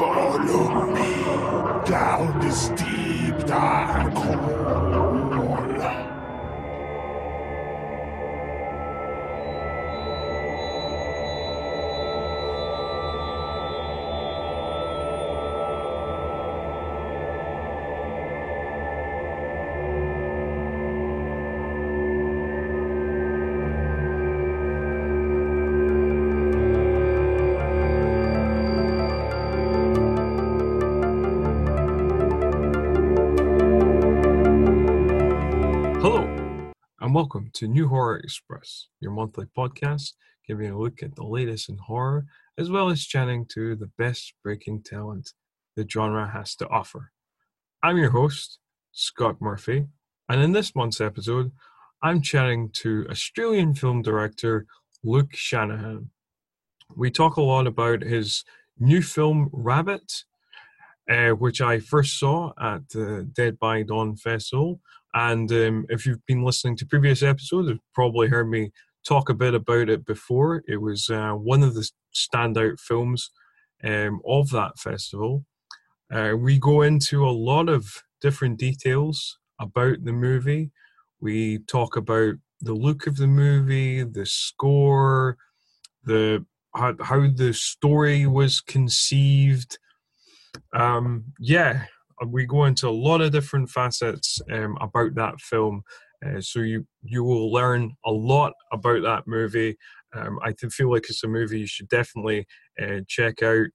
Follow me down this deep dark hole. To New Horror Express, your monthly podcast giving a look at the latest in horror, as well as chatting to the best breaking talent the genre has to offer. I'm your host, Scott Murphy, and in this month's episode, I'm chatting to Australian film director Luke Shanahan. We talk a lot about his new film Rabbit, uh, which I first saw at the Dead by Dawn Festival. And um, if you've been listening to previous episodes, you've probably heard me talk a bit about it before. It was uh, one of the standout films um, of that festival. Uh, we go into a lot of different details about the movie. We talk about the look of the movie, the score, the how, how the story was conceived. Um, yeah, we go into a lot of different facets um, about that film. Uh, so you you will learn a lot about that movie. Um, I feel like it's a movie you should definitely uh, check out,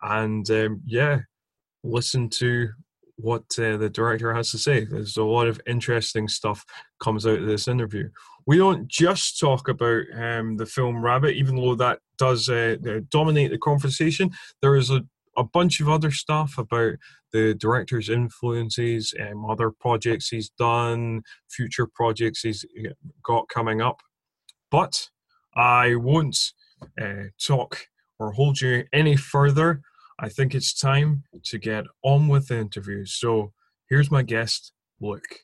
and um, yeah, listen to what uh, the director has to say. There's a lot of interesting stuff comes out of this interview. We don't just talk about um, the film Rabbit, even though that does uh, dominate the conversation. There is a a bunch of other stuff about the director's influences, um, other projects he's done, future projects he's got coming up. But I won't uh, talk or hold you any further. I think it's time to get on with the interview. So here's my guest, Luke.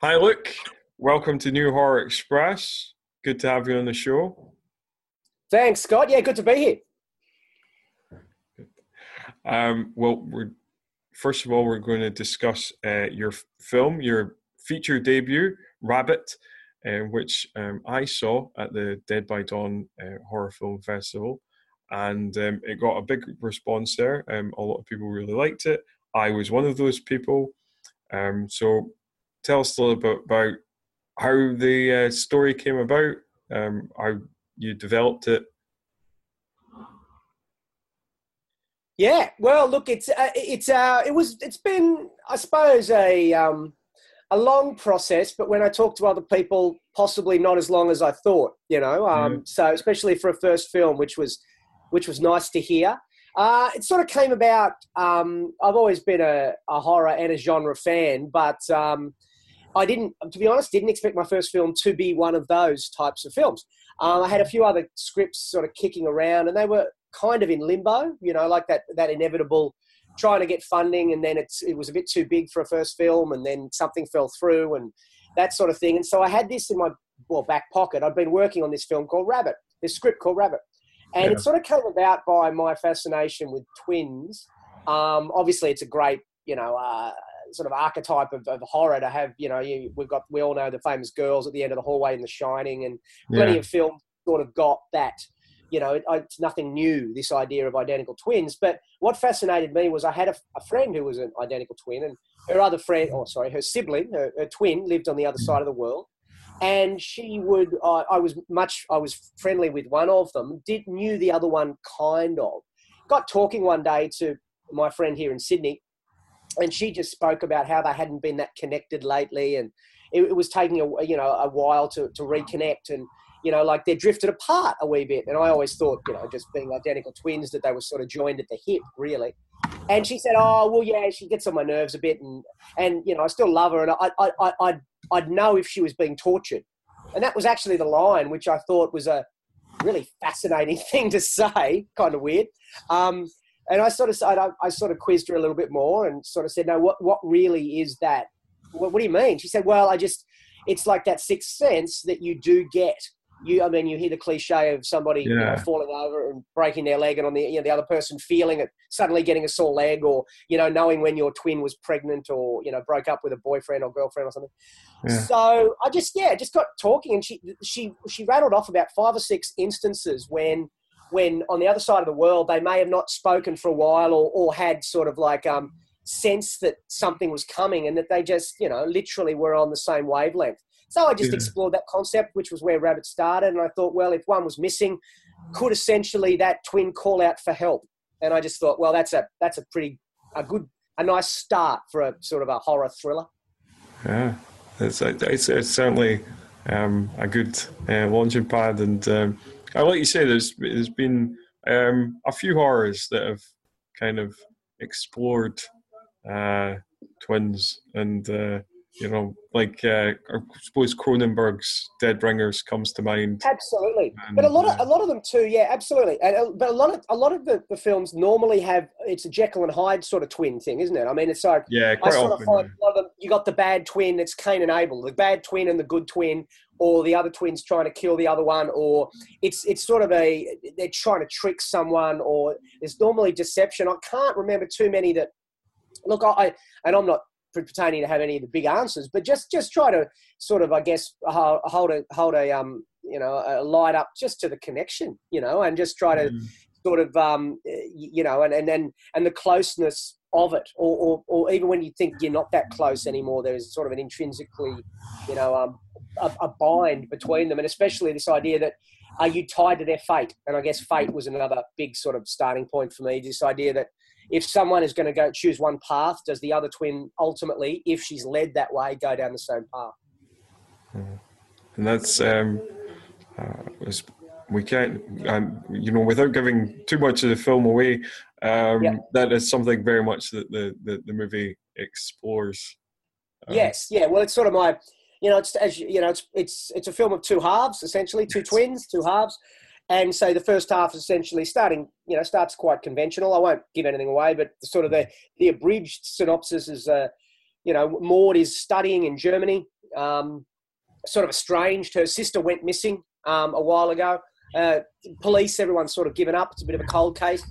Hi, Luke. Welcome to New Horror Express. Good to have you on the show. Thanks, Scott. Yeah, good to be here. Um, well, first of all we're going to discuss uh, your film, your feature debut, Rabbit, uh, which um, I saw at the Dead by Dawn uh, Horror Film Festival, and um, it got a big response there. Um, a lot of people really liked it. I was one of those people. Um, so, tell us a little bit about how the uh, story came about, um, how you developed it, Yeah, well, look, it's uh, it's uh, it was it's been I suppose a um, a long process, but when I talk to other people, possibly not as long as I thought. You know, um, so especially for a first film, which was which was nice to hear. Uh, it sort of came about. Um, I've always been a, a, horror and a genre fan, but um, I didn't, to be honest, didn't expect my first film to be one of those types of films. Um, I had a few other scripts sort of kicking around, and they were kind of in limbo, you know, like that, that inevitable trying to get funding and then it's, it was a bit too big for a first film and then something fell through and that sort of thing. And so I had this in my well back pocket. I'd been working on this film called Rabbit, this script called Rabbit. And yeah. it sort of came about by my fascination with twins. Um, obviously, it's a great, you know, uh, sort of archetype of, of, horror to have. You know, you, we've got we all know the famous girls at the end of the hallway in The Shining, and plenty yeah. of films sort of got that you know, it, it's nothing new, this idea of identical twins. But what fascinated me was I had a, a friend who was an identical twin, and her other friend, oh, sorry, her sibling, her, her twin, lived on the other side of the world. And she would, uh, I was much, I was friendly with one of them, did knew the other one kind of. Got talking one day to my friend here in Sydney, and she just spoke about how they hadn't been that connected lately, and it, it was taking a you know a while to, to reconnect and you know, like they're drifted apart a wee bit. And I always thought, you know, just being identical twins, that they were sort of joined at the hip, really. And she said, "Oh, well, yeah, she gets on my nerves a bit, and and you know, I still love her, and I I I I'd, I'd know if she was being tortured." And that was actually the line, which I thought was a really fascinating thing to say, kind of weird. Um, and I sort of I, I sort of quizzed her a little bit more and sort of said, "No, what what really is that? What, what do you mean?" She said, "Well, I just." It's like that sixth sense that you do get you, I mean, you hear the cliche of somebody you know, falling over and breaking their leg, and on the you know the other person feeling it, suddenly getting a sore leg, or you know knowing when your twin was pregnant, or you know broke up with a boyfriend or girlfriend or something. Yeah. So I just yeah, just got talking, and she she she rattled off about five or six instances when when on the other side of the world they may have not spoken for a while or or had sort of like um sense that something was coming and that they just you know literally were on the same wavelength. So I just Yeah. explored that concept, which was where Rabbit started, and I thought, well, if one was missing, could essentially that twin call out for help? And I just thought, well, that's a that's a pretty a good a nice start for a sort of a horror thriller. Yeah, it's it's, it's certainly um, a good uh, launching pad, and um, I like you say, there's there's been um, a few horrors that have kind of explored uh, twins, and uh, you know, like uh, I suppose Cronenberg's Dead Ringers comes to mind. Absolutely, And, but a lot of uh, a lot of them too. Yeah, absolutely. And uh, but a lot of a lot of the, the films normally have it's a Jekyll and Hyde sort of twin thing, isn't it? I mean, it's like Yeah, I quite sort often. of find a lot of them, you got the bad twin, it's Cain and Abel, the bad twin and the good twin, or the other twin's trying to kill the other one, or it's it's sort of a they're trying to trick someone, or there's normally deception. I can't remember too many that look. I and I'm not pretending to have any of the big answers, but just just try to sort of I guess hold a hold a um you know a light up just to the connection, you know, and just try to Mm. sort of um, you know, and and and, and the closeness of it, or, or or even when you think you're not that close anymore, there's sort of an intrinsically, you know, um, a, a bind between them, and especially this idea that are you tied to their fate? And I guess fate was another big sort of starting point for me. This idea that if someone is going to go choose one path, does the other twin ultimately, if she's led that way, go down the same path? and that's um, uh, we can't, um, you know, without giving too much of the film away. Um, Yeah. That is something very much that the the, the movie explores. Um, Yes, yeah. Well, it's sort of my, you know, it's as you you know, it's it's it's a film of two halves essentially, two Yes. twins, two halves, and so the first half is essentially starting, you know, starts quite conventional. I won't give anything away, but sort of the the abridged synopsis is, uh, you know, Maud is studying in Germany, um, sort of estranged. Her sister went missing um, a while ago. Uh, police, everyone's sort of given up. It's a bit of a cold case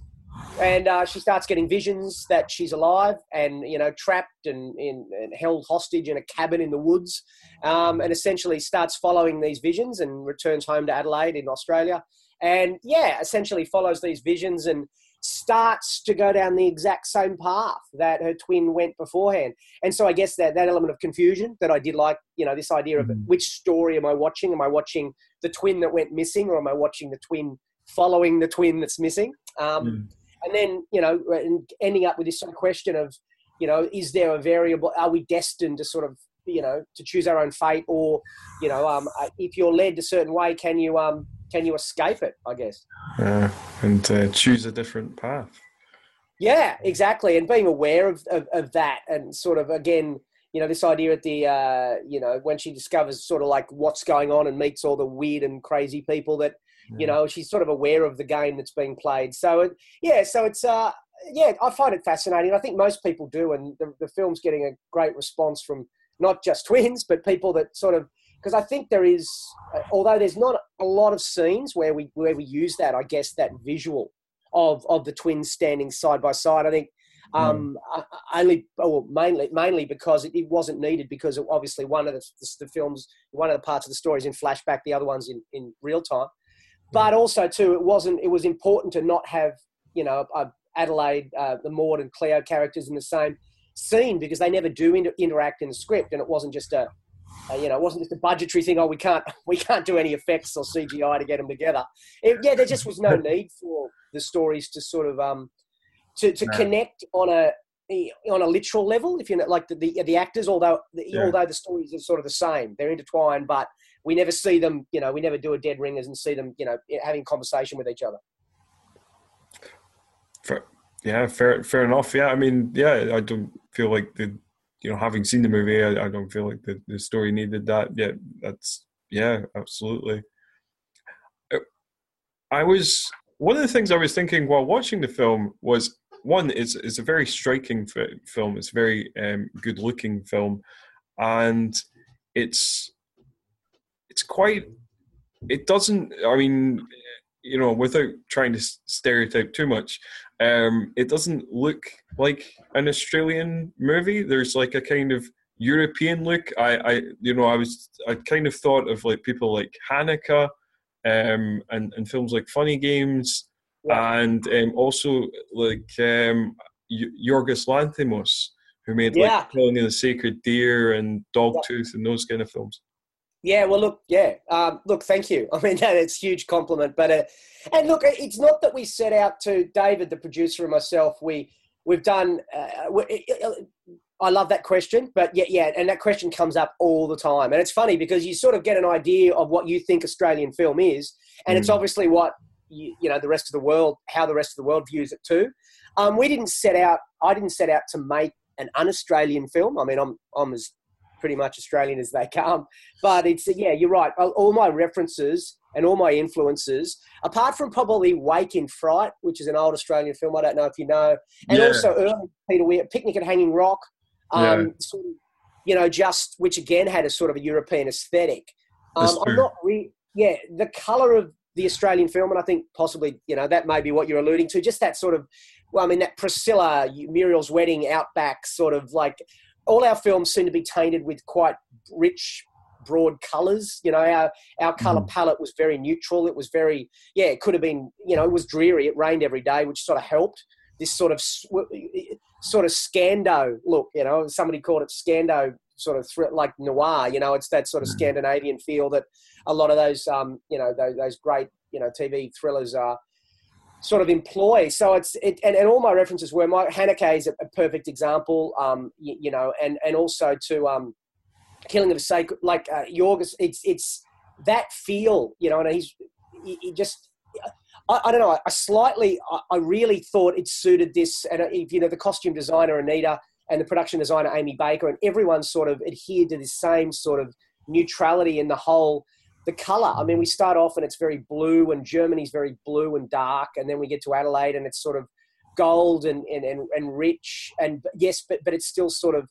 and uh, she starts getting visions that she's alive and you know trapped and, in, and held hostage in a cabin in the woods um, and essentially starts following these visions and returns home to adelaide in australia and yeah essentially follows these visions and starts to go down the exact same path that her twin went beforehand and so i guess that that element of confusion that i did like you know this idea of Mhm. which story am i watching am i watching the twin that went missing or am i watching the twin following the twin that's missing um, Mm. and then you know and ending up with this sort of question of you know is there a variable are we destined to sort of you know to choose our own fate or you know um, if you're led a certain way can you um can you escape it i guess? Uh, and uh, choose a different path. yeah exactly and being aware of, of, of that and sort of again you know this idea at the uh, you know when she discovers sort of like what's going on and meets all the weird and crazy people that you know she's sort of aware of the game that's being played. So it, yeah so it's uh yeah i find it fascinating. I think most people do and the, the film's getting a great response from not just twins but people that sort of because i think there is uh, although there's not a lot of scenes where we where we use that i guess that visual of of the twins standing side by side i think um, uh, only, or mainly, mainly because it, it wasn't needed because it, obviously one of the, the, films, one of the parts of the story is in flashback, the other one's in, in real time. But also too it wasn't it was important to not have you know uh, adelaide uh, the maud and cleo characters in the same scene because they never do inter- interact in the script and it wasn't just a, a you know it wasn't just a budgetary thing oh we can't we can't do any effects or cgi to get them together it, yeah there just was no need for the stories to sort of um to, to No. connect on a on a literal level if you know like the the, the actors although the, Yeah. although the stories are sort of the same they're intertwined but we never see them, you know, we never do a dead ringers and see them, you know, having conversation with each other. Fair, yeah, fair, fair enough. Yeah, I mean, yeah, I don't feel like the, you know, having seen the movie, I, I don't feel like the, the story needed that. Yeah, that's yeah, absolutely. Uh, I was one of the things I was thinking while watching the film was one, it's it's a very striking fi- film. It's a very um, good looking film, and it's it's quite it doesn't. I mean, you know, without trying to stereotype too much, um, it doesn't look like an Australian movie. There's like a kind of European look. I, I, you know, I was, I kind of thought of like people like Haneke, um, and and films like Funny Games, yeah. and um, also like um, Yorgos Lanthimos, who made yeah. like Killing of the Sacred Deer and Dogtooth yeah. and those kind of films. Yeah, well, look, yeah, um, look, thank you. I mean, that's huge compliment. But uh, and look, it's not that we set out to David, the producer, and myself. We we've done. Uh, we, I love that question, but yeah, yeah, and that question comes up all the time, and it's funny because you sort of get an idea of what you think Australian film is, and mm. it's obviously what you, you, know the rest of the world, how the rest of the world views it too. Um, we didn't set out. I didn't set out to make an un-Australian film. I mean, I'm I'm as pretty much Australian as they come. But it's yeah, you're right. All my references and all my influences, apart from probably Wake in Fright, which is an old Australian film. I don't know if you know, and yeah. also early Peter Weir, Picnic at Hanging Rock. Um, yeah. sort of, you know, just which again had a sort of a European aesthetic. Um, I'm not re- yeah, the color of the Australian film, and I think possibly, you know, that may be what you're alluding to. Just that sort of, well, I mean, that Priscilla, Muriel's Wedding, Outback, sort of like all our films seem to be tainted with quite rich broad colors you know our our color mm. palette was very neutral it was very yeah it could have been you know it was dreary it rained every day which sort of helped this sort of sort of scando look you know somebody called it scando sort of thr- like noir you know it's that sort of mm. scandinavian feel that a lot of those um you know those, those great you know tv thrillers are sort of employ. So it's it, and, and all my references were my Haneke is a, a perfect example. Um, you, you, know, and and also to um, Killing of a Sacred, like uh, Yorgos. It's it's that feel, you know, and he's he, he just. I, I, don't know. I slightly, I, I really thought it suited this, and if you know the costume designer Anita and the production designer Amy Baker, and everyone sort of adhered to the same sort of neutrality in the whole the color. I mean, we start off and it's very blue, and Germany's very blue and dark, and then we get to Adelaide and it's sort of gold and and, and, and rich, and yes, but but it's still sort of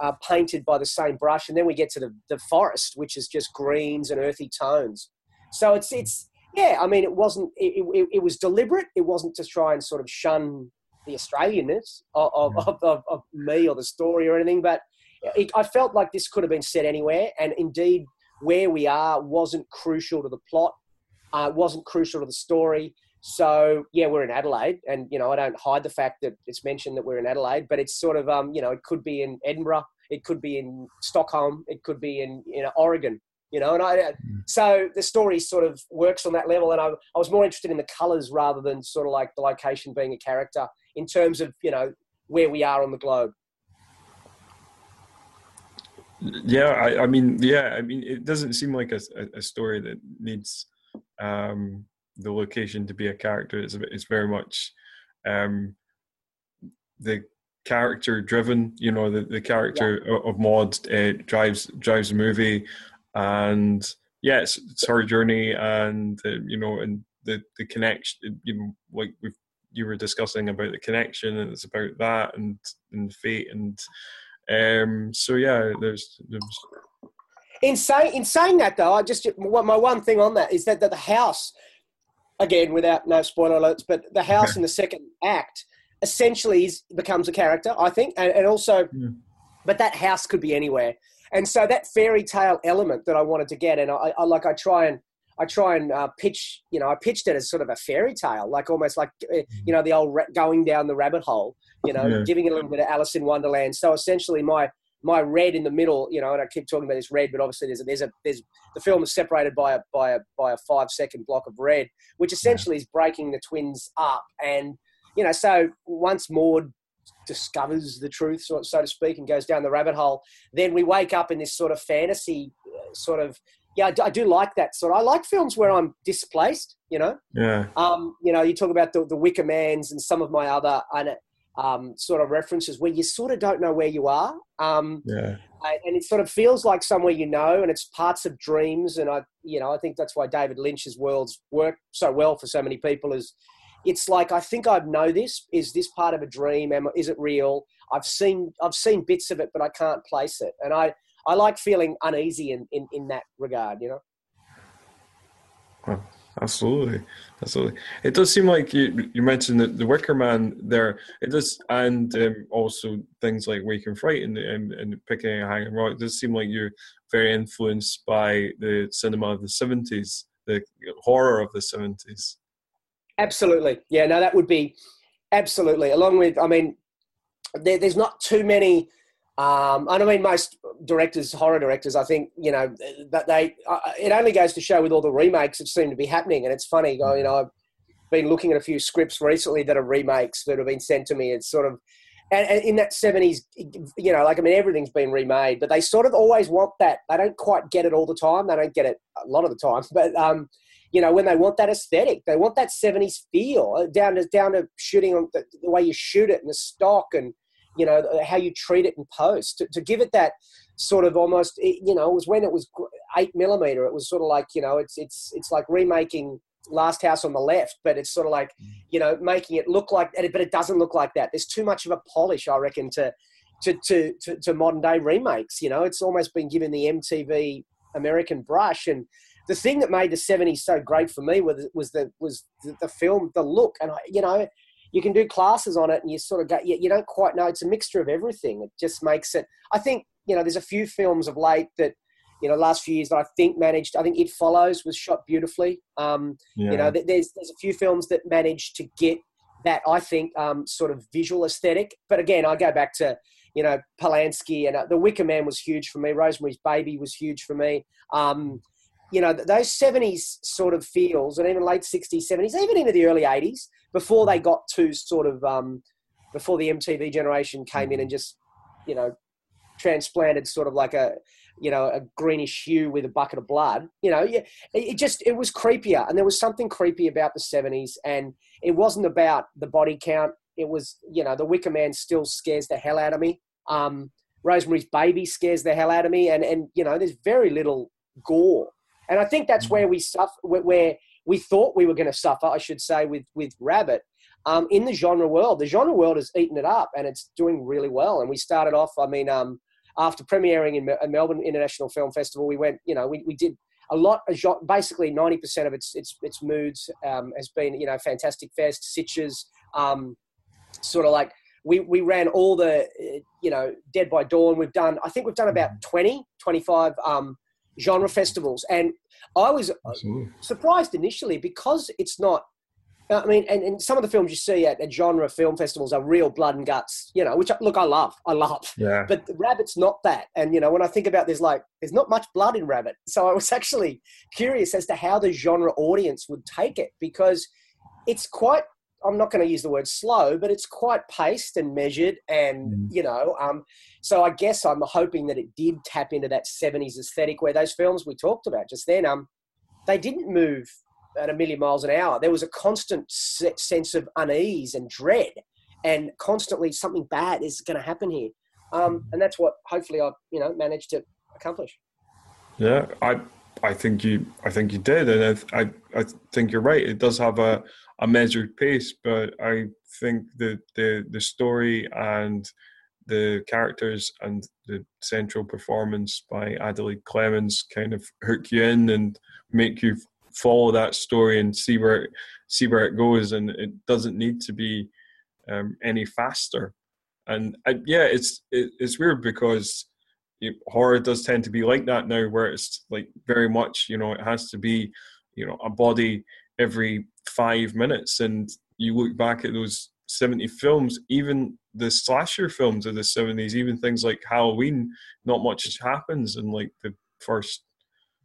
uh, painted by the same brush, and then we get to the the forest, which is just greens and earthy tones. So it's it's yeah. I mean, it wasn't it, it, it was deliberate. It wasn't to try and sort of shun the Australianness of, of, mm. of, of me or the story or anything, but. It, I felt like this could have been set anywhere, and indeed, where we are wasn't crucial to the plot, uh, wasn't crucial to the story. So yeah, we're in Adelaide, and you know I don't hide the fact that it's mentioned that we're in Adelaide, but it's sort of um, you know it could be in Edinburgh, it could be in Stockholm, it could be in in Oregon, you know. And I uh, mm. so the story sort of works on that level, and I, I was more interested in the colours rather than sort of like the location being a character in terms of you know where we are on the globe. Yeah, I, I, mean, yeah, I mean, it doesn't seem like a, a story that needs um, the location to be a character. It's, it's very much um, the character driven. You know, the, the character yeah. of Maud uh, drives drives the movie, and yeah, it's, it's her journey, and uh, you know, and the the connection. You know, like we you were discussing about the connection, and it's about that, and and fate, and um, so yeah, there's, there's in saying in saying that though, I just my one thing on that is that, that the house, again without no spoiler alerts, but the house in the second act essentially is, becomes a character, I think, and, and also, mm. but that house could be anywhere, and so that fairy tale element that I wanted to get, and I, I like I try and I try and uh, pitch, you know, I pitched it as sort of a fairy tale, like almost like, eh, you know, the old ra- going down the rabbit hole, you know, yeah. giving it a little bit of Alice in Wonderland. So essentially, my my red in the middle, you know, and I keep talking about this red, but obviously there's a, there's a there's the film is separated by a by a by a five second block of red, which essentially yeah. is breaking the twins up, and you know, so once Maud discovers the truth, so, so to speak, and goes down the rabbit hole, then we wake up in this sort of fantasy, uh, sort of yeah, I do, I do, like that sort. Of, I like films where I'm displaced. You know. Yeah. Um, you know, you talk about the, the Wicker Man's and some of my other um, sort of references where you sort of don't know where you are. Um, yeah. And it sort of feels like somewhere you know, and it's parts of dreams. And I, you know, I think that's why David Lynch's worlds work so well for so many people. Is it's like I think I know this. Is this part of a dream? Am, is it real? I've seen I've seen bits of it, but I can't place it. And I I like feeling uneasy in, in, in that regard, you know. Well, absolutely, absolutely. It does seem like you you mentioned that the Wicker Man there. It does, and um, also things like Wake in Fright and, and, and Picnic at Hanging Rock. It does seem like you're very influenced by the cinema of the seventies, the horror of the seventies. Absolutely, yeah. No, that would be absolutely. Along with, I mean, there, there's not too many. Um, and I mean, most directors, horror directors, I think, you know, that they, uh, it only goes to show with all the remakes that seem to be happening. And it's funny, you know, I've been looking at a few scripts recently that are remakes that have been sent to me. It's sort of, and, and in that 70s, you know, like, I mean, everything's been remade, but they sort of always want that. They don't quite get it all the time. They don't get it a lot of the time, but, um, you know, when they want that aesthetic, they want that 70s feel uh, down to, down to shooting on the, the way you shoot it and the stock and, you know how you treat it in post to, to give it that sort of almost you know it was when it was eight millimeter it was sort of like you know it's it's it's like remaking last house on the left but it's sort of like mm. you know making it look like but it doesn't look like that there's too much of a polish i reckon to to to to, to modern day remakes you know it's almost been given the mtv american brush and the thing that made the 70s so great for me was was the was the, the film the look and I, you know you can do classes on it and you sort of get you, you don't quite know. It's a mixture of everything. It just makes it i think you know there's a few films of late that you know last few years that i think managed i think it follows was shot beautifully. Um, yeah. you know there's there's a few films that managed to get that i think um, sort of visual aesthetic. But again i go back to you know polanski and uh, the wicker man was huge for me. Rosemary's baby was huge for me. Um, you know those 70s sort of feels and even late 60s 70s even into the early 80s before they got to sort of um, before the MTV generation came in and just you know transplanted sort of like a you know a greenish hue with a bucket of blood you know yeah it just it was creepier. And there was something creepy about the 70s and it wasn't about the body count. It was you know the wicker man still scares the hell out of me. Um, rosemary's baby scares the hell out of me and and you know there's very little gore. And i think that's where we suffer where we thought we were going to suffer, I should say, with with Rabbit. Um, in the genre world, the genre world has eaten it up, and it's doing really well. And we started off, I mean, um, after premiering in, in, Melbourne International Film Festival, we went, you know, we, we did a lot, of basically 90% of its its its moods um, has been, you know, Fantastic Fest, Sitges, um, sort of like we, we ran all the, you know, Dead by Dawn. We've done, I think we've done about 20, 25 um, genre festivals. And I was uh, Absolutely. surprised initially because it's not. Uh, I mean, and, and some of the films you see at, at genre film festivals are real blood and guts, you know, which look, I love, I love. Yeah. But Rabbit's not that. And, you know, when I think about there's like, there's not much blood in Rabbit. So I was actually curious as to how the genre audience would take it because it's quite I'm not going to use the word slow, but it's quite paced and measured, and mm. you know, um, so I guess I'm hoping that it did tap into that '70s aesthetic where those films we talked about just then, um, they didn't move at a million miles an hour. There was a constant sense of unease and dread, and constantly something bad is going to happen here, um, and that's what hopefully I've you know, managed to accomplish. Yeah, I I think you I think you did, and I I, I think you're right. It does have a a measured pace, but I think the the the story and the characters and the central performance by Adelaide Clemens kind of hook you in and make you follow that story and see where it, see where it goes, and it doesn't need to be um, any faster. And I, yeah, it's it, it's weird because horror does tend to be like that now, where it's like very much you know it has to be you know a body every five minutes. And you look back at those 70 films, even the slasher films of the 70s, even things like Halloween, not much happens in like the first.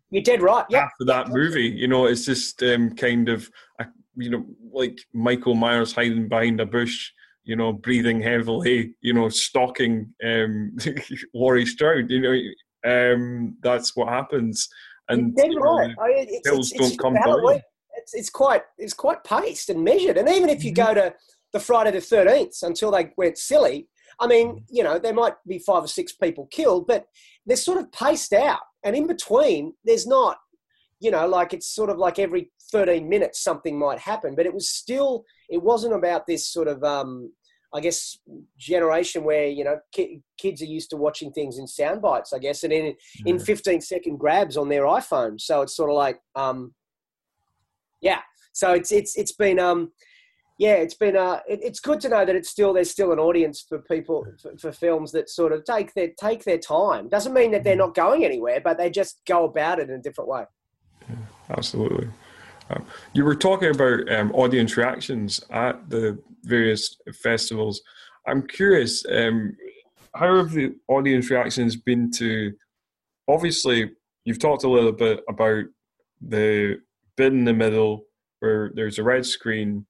You did right. Yeah. Of that movie, you know, it's just um, kind of, a, you know, like Michael Myers hiding behind a bush, you know, breathing heavily, you know, stalking um, Laurie Strode. You know, um, that's what happens. And you right. Know, I mean, it's, pills it's, don't come it's it's quite it's quite paced and measured. And even if you mm-hmm. go to the Friday the Thirteenth until they went silly, I mean, mm-hmm. you know, there might be five or six people killed, but they're sort of paced out. And in between, there's not, you know, like it's sort of like every 13 minutes something might happen. But it was still, it wasn't about this sort of, um, I guess, generation where, you know, ki- kids are used to watching things in sound bites, I guess, and in, in 15 second grabs on their iPhone. So it's sort of like, um, Yeah. So it's it's it's been um yeah, it's been uh, it, it's good to know that it's still there's still an audience for people for, for, films that sort of take their take their time. Doesn't mean that they're not going anywhere, but they just go about it in a different way. Yeah, absolutely. Um, you were talking about um, audience reactions at the various festivals. I'm curious, um, how have the audience reactions been to? Obviously, you've talked a little bit about the bit in the middle where there's a red screen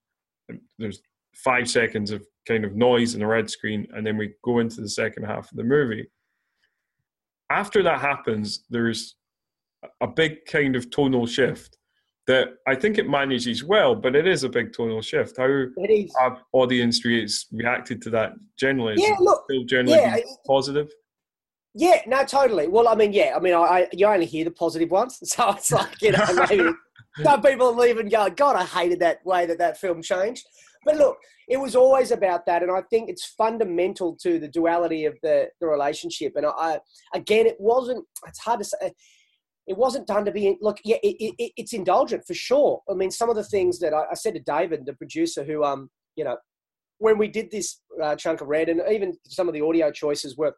there's five seconds of kind of noise in the red screen, and then we go into the second half of the movie. After that happens, there's a big kind of tonal shift that I think it manages well, but it is a big tonal shift. How have audience reacted to that generally? Yeah, look, still generally yeah, positive. Yeah, no, totally. Well, I mean, yeah, I mean, I, I you only hear the positive ones, so it's like you know maybe some people leave and go, God, I hated that way that that film changed. But look, it was always about that, and I think it's fundamental to the duality of the, the relationship. And I, again, it wasn't. It's hard to say. It wasn't done to be. Look, yeah, it, it, it's indulgent for sure. I mean, some of the things that I, I, said to David, the producer, who um, you know, when we did this uh, chunk of red, and even some of the audio choices were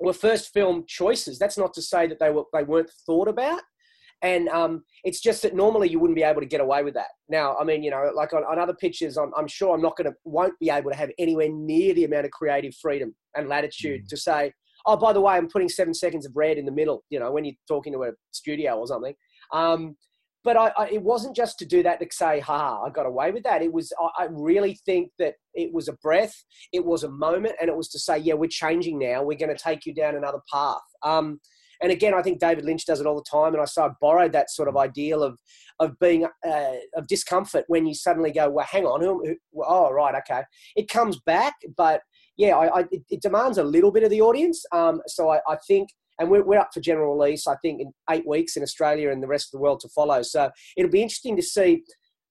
were first film choices. That's not to say that they were they weren't thought about. And um, it's just that normally you wouldn't be able to get away with that. Now, I mean, you know, like on, on other pictures, I'm, I'm, sure I'm not going to, won't be able to have anywhere near the amount of creative freedom and latitude mm. to say, oh, by the way, I'm putting seven seconds of red in the middle, you know, when you're talking to a studio or something. Um, but I, I, it wasn't just to do that to say, ha, I got away with that. It was, I, I really think that it was a breath, it was a moment, and it was to say, yeah, we're changing now. We're going to take you down another path. Um, and again, I think David Lynch does it all the time. And I so I borrowed that sort of ideal of of being uh, of discomfort when you suddenly go, well, hang on, who, who, oh right, okay, it comes back, but yeah, I, I, it, it, demands a little bit of the audience. Um, so I, I think and we're, we're up for general release, I think, in eight weeks in Australia and the rest of the world to follow. So it'll be interesting to see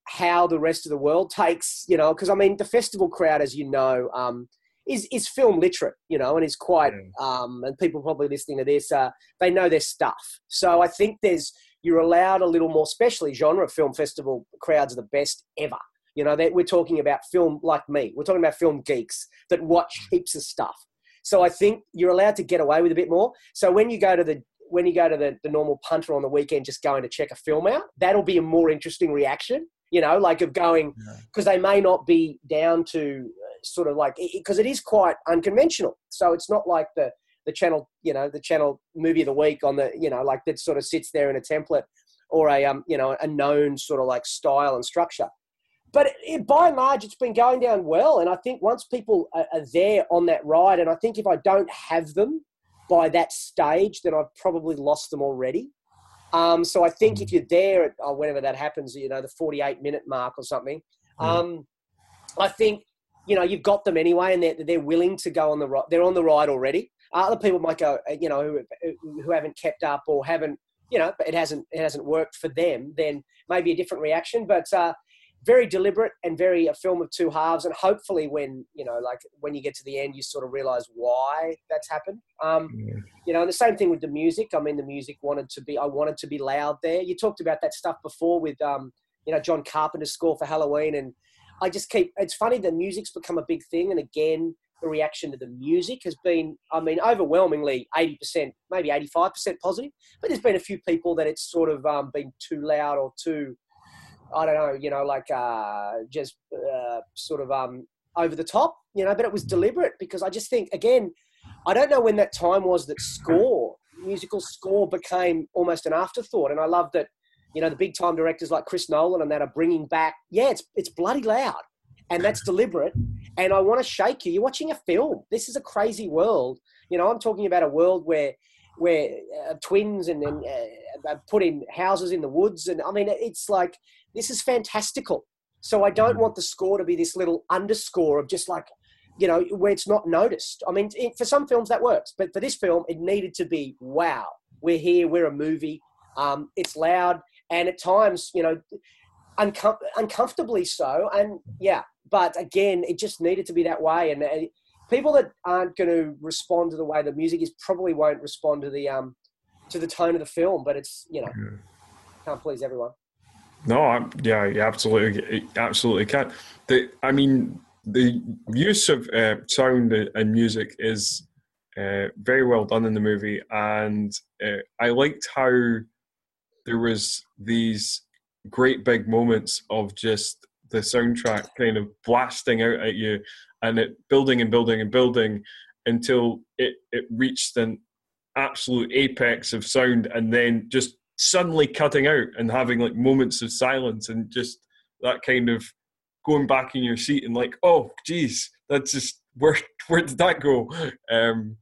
how the rest of the world takes, you know, because I mean, the festival crowd, as you know, um, is is film literate, you know, and is quite um, and people probably listening to this, uh, they know their stuff. So I think there's you're allowed a little more, especially genre film festival crowds are the best ever. You know, that we're talking about film like me. We're talking about film geeks that watch heaps of stuff. So I think you're allowed to get away with a bit more. So when you go to the when you go to the, the normal punter on the weekend, just going to check a film out, that'll be a more interesting reaction. You know, like of going because they may not be down to sort of like because it, it is quite unconventional. So it's not like the the channel, you know, the channel movie of the week on the, you know, like that sort of sits there in a template or a, um, you know, a known sort of like style and structure. But it, by and large, it's been going down well. And I think once people are, are there on that ride, and I think if I don't have them by that stage, then I've probably lost them already. Um, so I think if mm. you're there at oh, whenever that happens, you know, the 48 minute mark or something, mm. um, I think you know you've got them anyway, and they're they're willing to go on the ride. They're on the ride already. Other people might go, uh, you know, who, who haven't kept up or haven't, you know, it hasn't it hasn't worked for them. Then maybe a different reaction. But uh, very deliberate and very a film of two halves. And hopefully, when you know, like when you get to the end, you sort of realize why that's happened. Um, yeah. You know, and the same thing with the music. I mean, the music wanted to be. I wanted to be loud there. You talked about that stuff before with, um, you know, John Carpenter's score for Halloween and I just keep. It's funny the music's become a big thing, and again, the reaction to the music has been, I mean, overwhelmingly eighty percent, maybe eighty-five percent positive. But there's been a few people that it's sort of um, been too loud or too, I don't know, you know, like uh, just uh, sort of um, over the top, you know. But it was deliberate because I just think, again, I don't know when that time was that score, musical score, became almost an afterthought, and I love that you know, the big time directors like Chris Nolan and that are bringing back, yeah, it's, it's bloody loud and that's deliberate. And I want to shake you. You're watching a film. This is a crazy world. You know, I'm talking about a world where where uh, twins and, and uh, put in houses in the woods. And I mean, it's like, this is fantastical. So I don't want the score to be this little underscore of just like, you know, where it's not noticed. I mean, it, for some films that works, but for this film, it needed to be, wow, we're here, we're a movie. Um, it's loud and at times, you know, uncom- uncomfortably so. And yeah, but again, it just needed to be that way. And uh, people that aren't going to respond to the way the music is probably won't respond to the um to the tone of the film. But it's you know, can't please everyone. No, I, yeah, you absolutely, absolutely can. The, I mean, the use of uh, sound and music is uh, very well done in the movie, and uh, I liked how there was these great big moments of just the soundtrack kind of blasting out at you, and it building and building and building until it it reached an absolute apex of sound, and then just suddenly cutting out and having like moments of silence and just that kind of going back in your seat and like, oh, geez, that's just where where did that go? Um,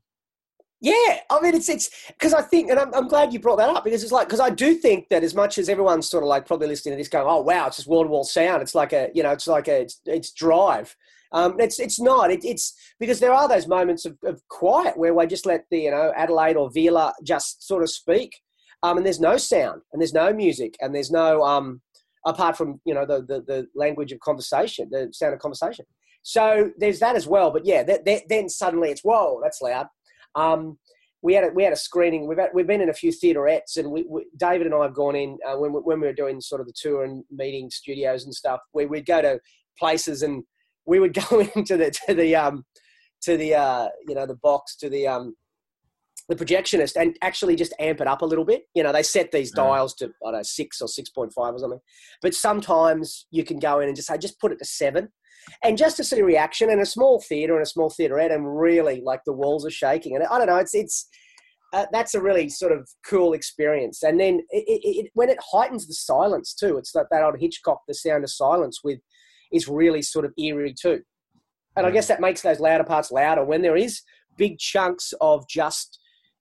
yeah, I mean, it's it's because I think, and I'm, I'm glad you brought that up because it's like because I do think that as much as everyone's sort of like probably listening to this going, oh wow, it's just wall to wall sound. It's like a you know, it's like a it's, it's drive. Um, it's it's not. It, it's because there are those moments of, of quiet where we just let the you know Adelaide or Veerle just sort of speak, um, and there's no sound and there's no music and there's no um, apart from you know the, the, the language of conversation, the sound of conversation. So there's that as well. But yeah, that, that, then suddenly it's whoa, that's loud. Um, we had a, we had a screening. We've had, we've been in a few theaterettes, and we, we, David and I have gone in uh, when when we were doing sort of the tour and meeting studios and stuff. We would go to places and we would go into the to the um to the uh you know the box to the um the projectionist and actually just amp it up a little bit. You know, they set these dials to I don't know six or six point five or something. But sometimes you can go in and just say, just put it to seven, and just to see a reaction in a small theater and a small theaterette, and really like the walls are shaking. And I don't know, it's it's uh, that's a really sort of cool experience. And then it, it, it, when it heightens the silence too, it's that that old Hitchcock, the sound of silence with is really sort of eerie too. And I guess that makes those louder parts louder when there is big chunks of just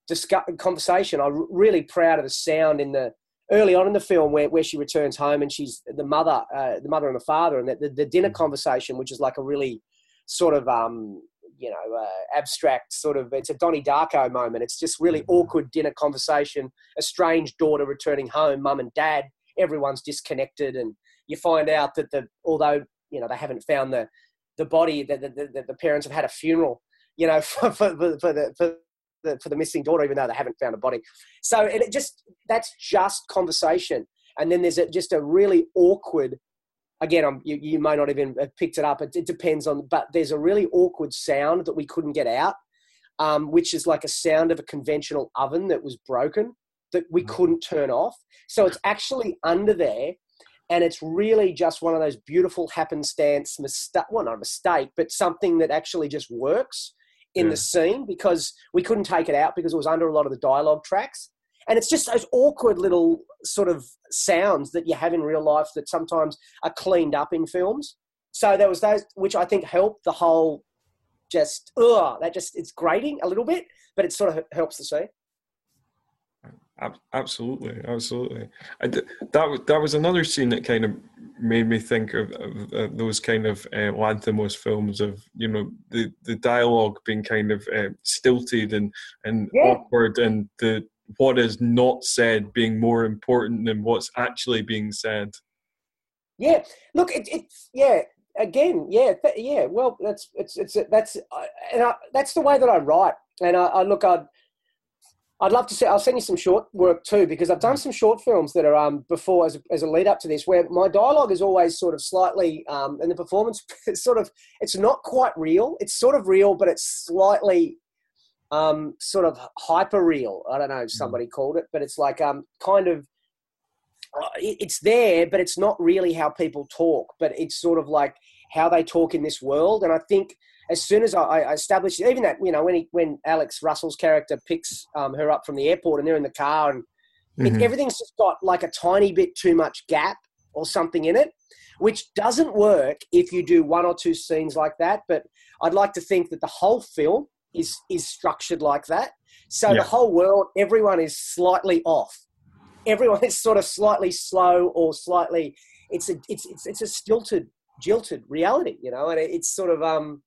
discuss, conversation. I'm really proud of the sound in the early on in the film where, where she returns home and she's the mother, uh, the mother and the father, and the, the, the, dinner conversation, which is like a really sort of um, you know uh, abstract sort of it's a Donnie Darko moment. It's just really mm-hmm. awkward dinner conversation. A strange daughter returning home, mum and dad, everyone's disconnected, and you find out that the although you know they haven't found the the body that the, the, the, parents have had a funeral you know for, for, for the for the, for the missing daughter, even though they haven't found a body. So it just that's just conversation, and then there's a, just a really awkward. Again, I'm, you, you may not even have picked it up. It, it, depends on, but there's a really awkward sound that we couldn't get out, um, which is like a sound of a conventional oven that was broken that we mm-hmm. couldn't turn off. So it's actually under there, and it's really just one of those beautiful happenstance mistake. Well, not a mistake, but something that actually just works in yeah. the scene because we couldn't take it out because it was under a lot of the dialogue tracks. And it's just those awkward little sort of sounds that you have in real life that sometimes are cleaned up in films. So there was those, which I think helped the whole just, ugh, that just, it's grating a little bit, but it sort of helps the scene. Absolutely, absolutely. That was that was another scene that kind of made me think of, of, of those kind of uh, Lanthimos films of you know the the dialogue being kind of uh, stilted and and yeah. awkward, and the what is not said being more important than what's actually being said. Yeah, look, it, it's yeah. Again, yeah, th- yeah. Well, that's it's it's that's uh, and I, that's the way that I write. And I, I look, I I'd love to see. I'll send you some short work too because I've done some short films that are um before as a, as a lead up to this where my dialogue is always sort of slightly um and the performance is sort of it's not quite real. It's sort of real, but it's slightly um sort of hyper real. I don't know. Mm. Somebody mm. called it, but it's like um kind of uh, it's there, but it's not really how people talk. But it's sort of like how they talk in this world, and I think as soon as I, I established, even that, you know, when he, when Alex Russell's character picks um, her up from the airport and they're in the car and mm-hmm. it, everything's just got like a tiny bit too much gap or something in it, which doesn't work if you do one or two scenes like that. But I'd like to think that the whole film is is structured like that. So yeah. the whole world, everyone is slightly off. Everyone is sort of slightly slow or slightly. It's a it's it's, it's a stilted, jilted reality, you know, and it's sort of um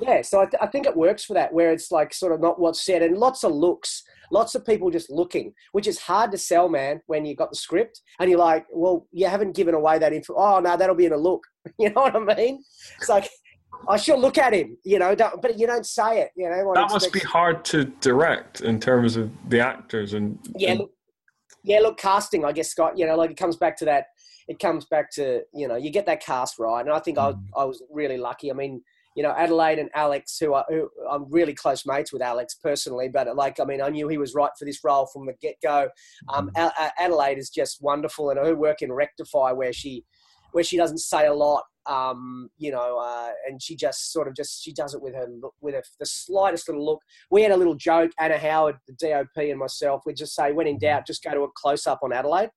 yeah, so I, th- I, think it works for that, where it's like sort of not what's said, and lots of looks, lots of people just looking, which is hard to sell, man. When you got the script and you're like, well, you haven't given away that info. Oh no, that'll be in a look. You know what I mean? It's like I should look at him, you know, but you don't say it. You know, that must be hard to direct in terms of the actors and yeah, and... look, yeah. Look, casting, I guess, Scott. You know, like it comes back to that it comes back to you know you get that cast right, and I think Mm. I I was really lucky. I mean, you know, Adelaide and Alex, who, are, who I'm really close mates with Alex personally, but like I mean, I knew he was right for this role from the get go. Um, Mm. A- Adelaide is just wonderful, and her work in Rectify, where she where she doesn't say a lot, um, you know, uh, and she just sort of just she does it with her look, with her, the slightest little look. We had a little joke, Anna Howard, the DOP, and myself. We'd just say, when in doubt, just go to a close up on Adelaide.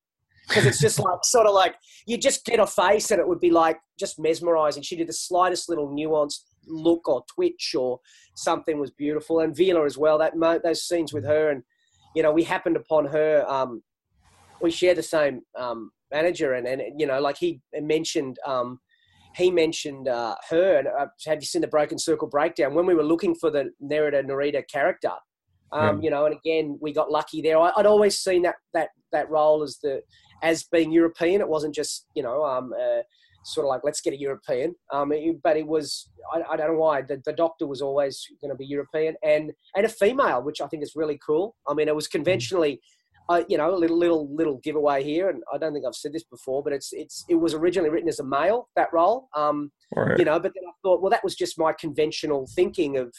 Because it's just like sort of like you just get a face and it would be like just mesmerizing. She did the slightest little nuanced look or twitch or something was beautiful. And Veerle as well. That mo- those scenes with her and you know we happened upon her. Um, we share the same um, manager and and you know like he mentioned um, he mentioned uh, her and uh, have you seen the Broken Circle breakdown when we were looking for the Nerida Narita character. Um, Yeah. You know, and again, we got lucky there. I, I'd always seen that that that role as the as being European. It wasn't just you know um, uh, sort of like let's get a European. Um, it- but it was I, I don't know why the, the doctor was always going to be European and and a female, which I think is really cool. I mean, it was conventionally. Uh, you know, a little little little giveaway here, and I don't think I've said this before, but it's it's it was originally written as a male that role, um, Right. you know. But then I thought, well, that was just my conventional thinking of,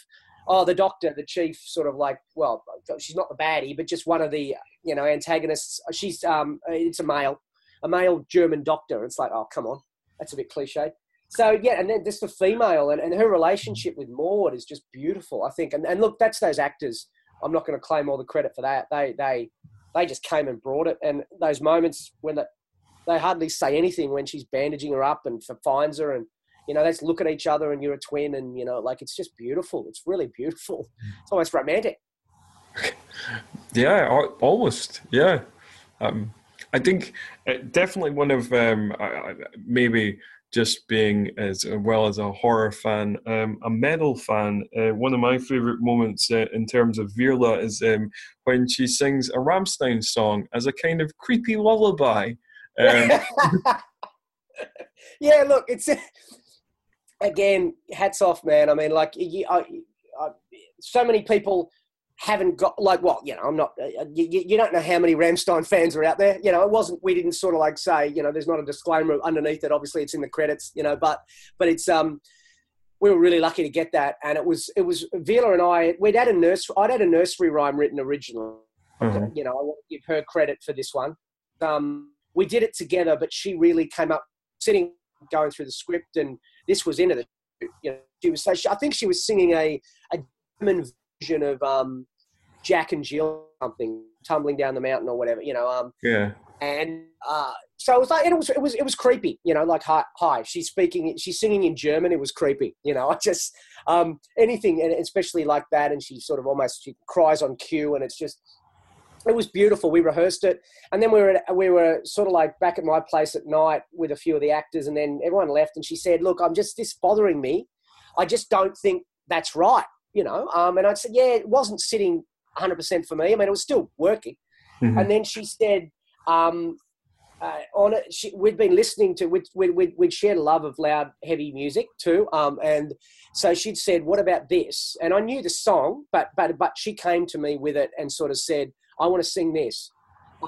oh, the doctor, the chief, sort of like, well, she's not the baddie, but just one of the you know antagonists. She's um, it's a male, a male German doctor. It's like, oh, come on, that's a bit cliche. So yeah, and then just the female and, and her relationship with Maud is just beautiful, I think. And, and look, that's those actors. I'm not going to claim all the credit for that. They they they just came and brought it. And those moments when the, they hardly say anything when she's bandaging her up and finds her, and you know they just look at each other, and you're a twin, and you know like it's just beautiful. It's really beautiful. It's almost romantic. Yeah, almost. Yeah. Um, I think uh, definitely one of um, maybe just being as well as a horror fan, um, a metal fan. Uh, one of my favorite moments uh, in terms of Veerle is um, when she sings a Rammstein song as a kind of creepy lullaby. Um, yeah, look, it's again, hats off, man. I mean, like, you, I, I, so many people haven't got like, well, you know, I'm not. uh, You, you don't know how many Rammstein fans are out there. You know, it wasn't. We didn't sort of like say, you know, there's not a disclaimer underneath it. Obviously, it's in the credits. You know, but but it's um. We were really lucky to get that, and it was it was Veerle and I. We'd had a nursery. I'd had a nursery rhyme written originally, Mhm. you know, I want to give her credit for this one. Um, we did it together, but she really came up sitting, going through the script, and this was into the, you know, she was so. She, I think she was singing a a German version of um, Jack and Jill something, tumbling down the mountain or whatever, you know. Um, yeah. and uh, so it was like it was it was it was creepy, you know. Like hi, hi, she's speaking, she's singing in German. It was creepy, you know. I just um, anything, and especially like that, and she sort of almost she cries on cue, and it's just it was beautiful. We rehearsed it, and then we were we were sort of like back at my place at night with a few of the actors, and then everyone left, and she said, "Look, I'm just this bothering me. I just don't think that's right." You know, um, and I said, "Yeah, it wasn't sitting 100 percent for me. I mean, it was still working." Mhm. And then she said, um, uh, on it, she, we'd been listening to, we'd, we'd, we'd, shared a love of loud, heavy music too. Um, and so she'd said, what about this? And I knew the song, but, but, but she came to me with it and sort of said, I want to sing this.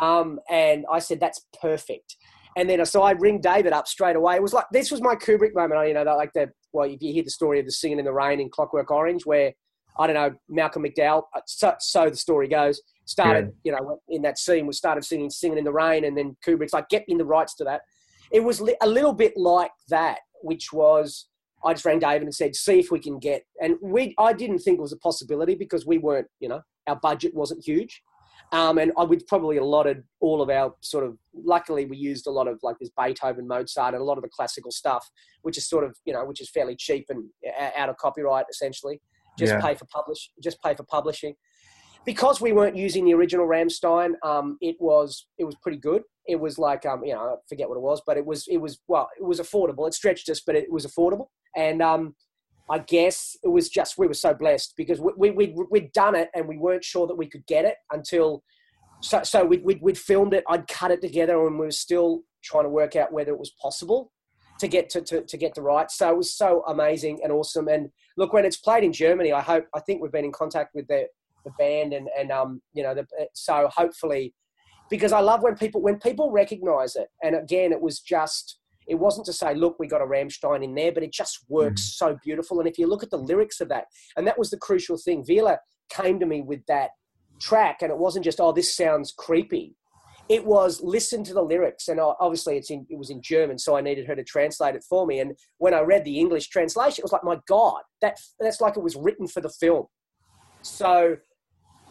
Um, and I said, that's perfect. And then I so I ring David up straight away. It was like, this was my Kubrick moment. I, you know, like the, well, if you hear the story of the singing in the rain in Clockwork Orange, where, I don't know, Malcolm McDowell, uh, so, so the story goes, started, you know, in that scene, we started singing, singing in the rain, and then Kubrick's like, get in the rights to that. It was li- a little bit like that, which was, I just rang David and said, see if we can get, and we, I didn't think it was a possibility because we weren't, you know, our budget wasn't huge. Um, and I would probably allotted all of our sort of. Luckily, we used a lot of like this Beethoven, Mozart, and a lot of the classical stuff, which is sort of you know, which is fairly cheap and uh, out of copyright essentially. Just Yeah. pay for publish, just pay for publishing. Because we weren't using the original Rammstein, um, it was it was pretty good. It was like um, you know, I forget what it was, but it was it was well, it was affordable. It stretched us, but it was affordable. And um, I guess it was just we were so blessed because we, we, we'd, we'd done it and we weren't sure that we could get it until so, so we'd, we'd, we'd filmed it I'd cut it together and we were still trying to work out whether it was possible to get to, to, to get the rights so it was so amazing and awesome and look when it's played in Germany I hope I think we've been in contact with the, the band and, and um you know the, so hopefully because I love when people when people recognize it. And again, it was just it wasn't to say, look, we got a Rammstein in there, but it just works mm. so beautiful. And if you look at the lyrics of that, and that was the crucial thing, Veerle came to me with that track, and it wasn't just, oh, this sounds creepy. It was listen to the lyrics, and obviously it's in, it was in German, so I needed her to translate it for me. And when I read the English translation, it was like, my God, that that's like it was written for the film. So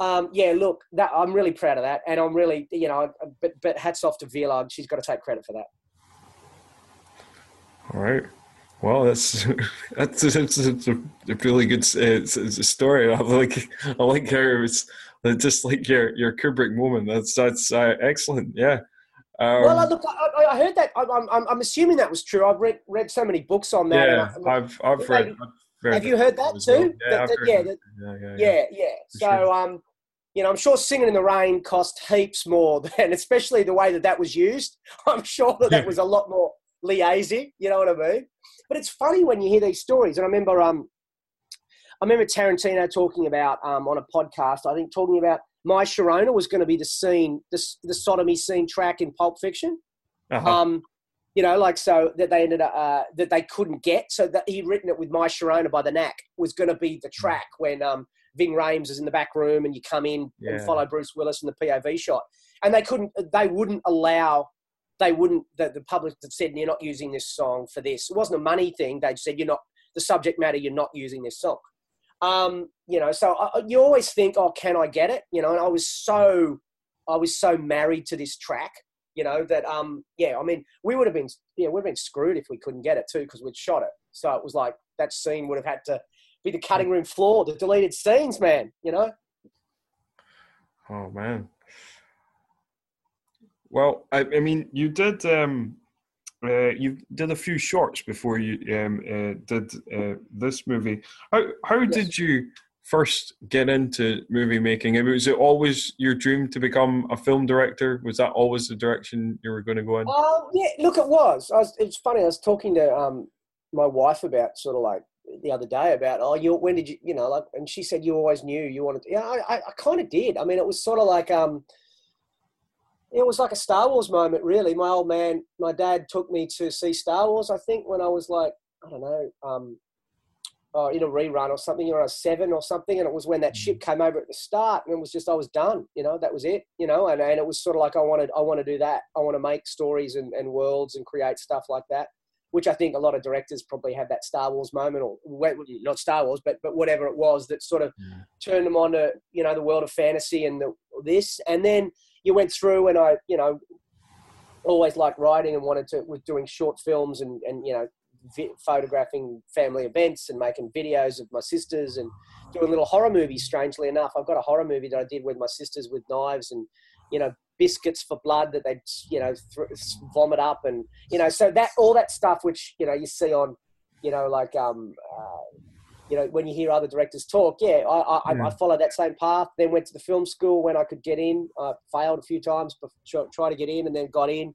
um, yeah, look, that I'm really proud of that, and I'm really, you know, but but hats off to Veerle. She's got to take credit for that. All right. Well, that's that's, that's, that's a really good uh, a story. I like I like how it's just like your your Kubrick moment. That's that's uh, excellent. Yeah. Um, well, look, I, I, heard that. I'm, I'm, I'm assuming that was true. I've read read so many books on that. Yeah, I, have I've read. have you heard that too? Yeah, that, that, yeah, that, yeah, yeah, yeah, yeah, So, sure. um, you know, I'm sure "Singing in the Rain" cost heaps more than, especially the way that that was used. I'm sure that that was a lot more liaising. You know what I mean? But it's funny when you hear these stories. And I remember, um, I remember Tarantino talking about um, on a podcast. I think talking about My Sharona was going to be the scene, the, the sodomy scene track in Pulp Fiction. Uh-huh. Um, you know, like so that they ended up uh, that they couldn't get. So that he'd written it with My Sharona by the Knack was going to be the track when um, Ving Rhames is in the back room and you come in yeah. and follow Bruce Willis in the POV shot. And they couldn't, they wouldn't allow they wouldn't the, the public said you're not using this song for this it wasn't a money thing they said you're not the subject matter you're not using this song um, you know so I, you always think oh can i get it? You know and i was so i was so married to this track you know that um yeah i mean we would have been yeah we'd have been screwed if we couldn't get it too because we'd shot it. So it was like that scene would have had to be the cutting room floor the deleted scenes man you know? Oh man. Well, I, I mean, you did um, uh, you did a few shorts before you um, uh, did uh, this movie. How how yes. did you first get into movie making? I mean, was it always your dream to become a film director? Was that always the direction you were going to go in? Oh yeah, look, it was. Was. It's funny. I was talking to um, my wife about sort of like the other day about oh you when did you you know like and she said you always knew you wanted to, yeah I I, I kind of did. I mean, it was sort of like um it was like a Star Wars moment, really. My old man, my dad took me to see Star Wars, I think, when I was like, I don't know, um, oh, in a rerun or something, or I was seven or something. And it was when that ship mm. came over at the start, and it was just, I was done, you know, that was it, you know, and, and it was sort of like, I wanted, I want to do that. I want to make stories and, and worlds and create stuff like that, which I think a lot of directors probably have that Star Wars moment, or not Star Wars, but, but whatever it was that sort of yeah. turned them on to, you know, the world of fantasy and the, this. And then, you went through and I, you know, always liked writing and wanted to, was doing short films and, and you know, vi- photographing family events and making videos of my sisters and doing little horror movies, strangely enough. I've got a horror movie that I did with my sisters with knives and, you know, biscuits for blood that they'd, you know, th- vomit up. And, you know, so that, all that stuff, which, you know, you see on, you know, like, um, uh, you know, when you hear other directors talk, yeah, I, I, yeah. I, followed that same path. Then went to the film school when I could get in. I failed a few times, but try to get in, and then got in.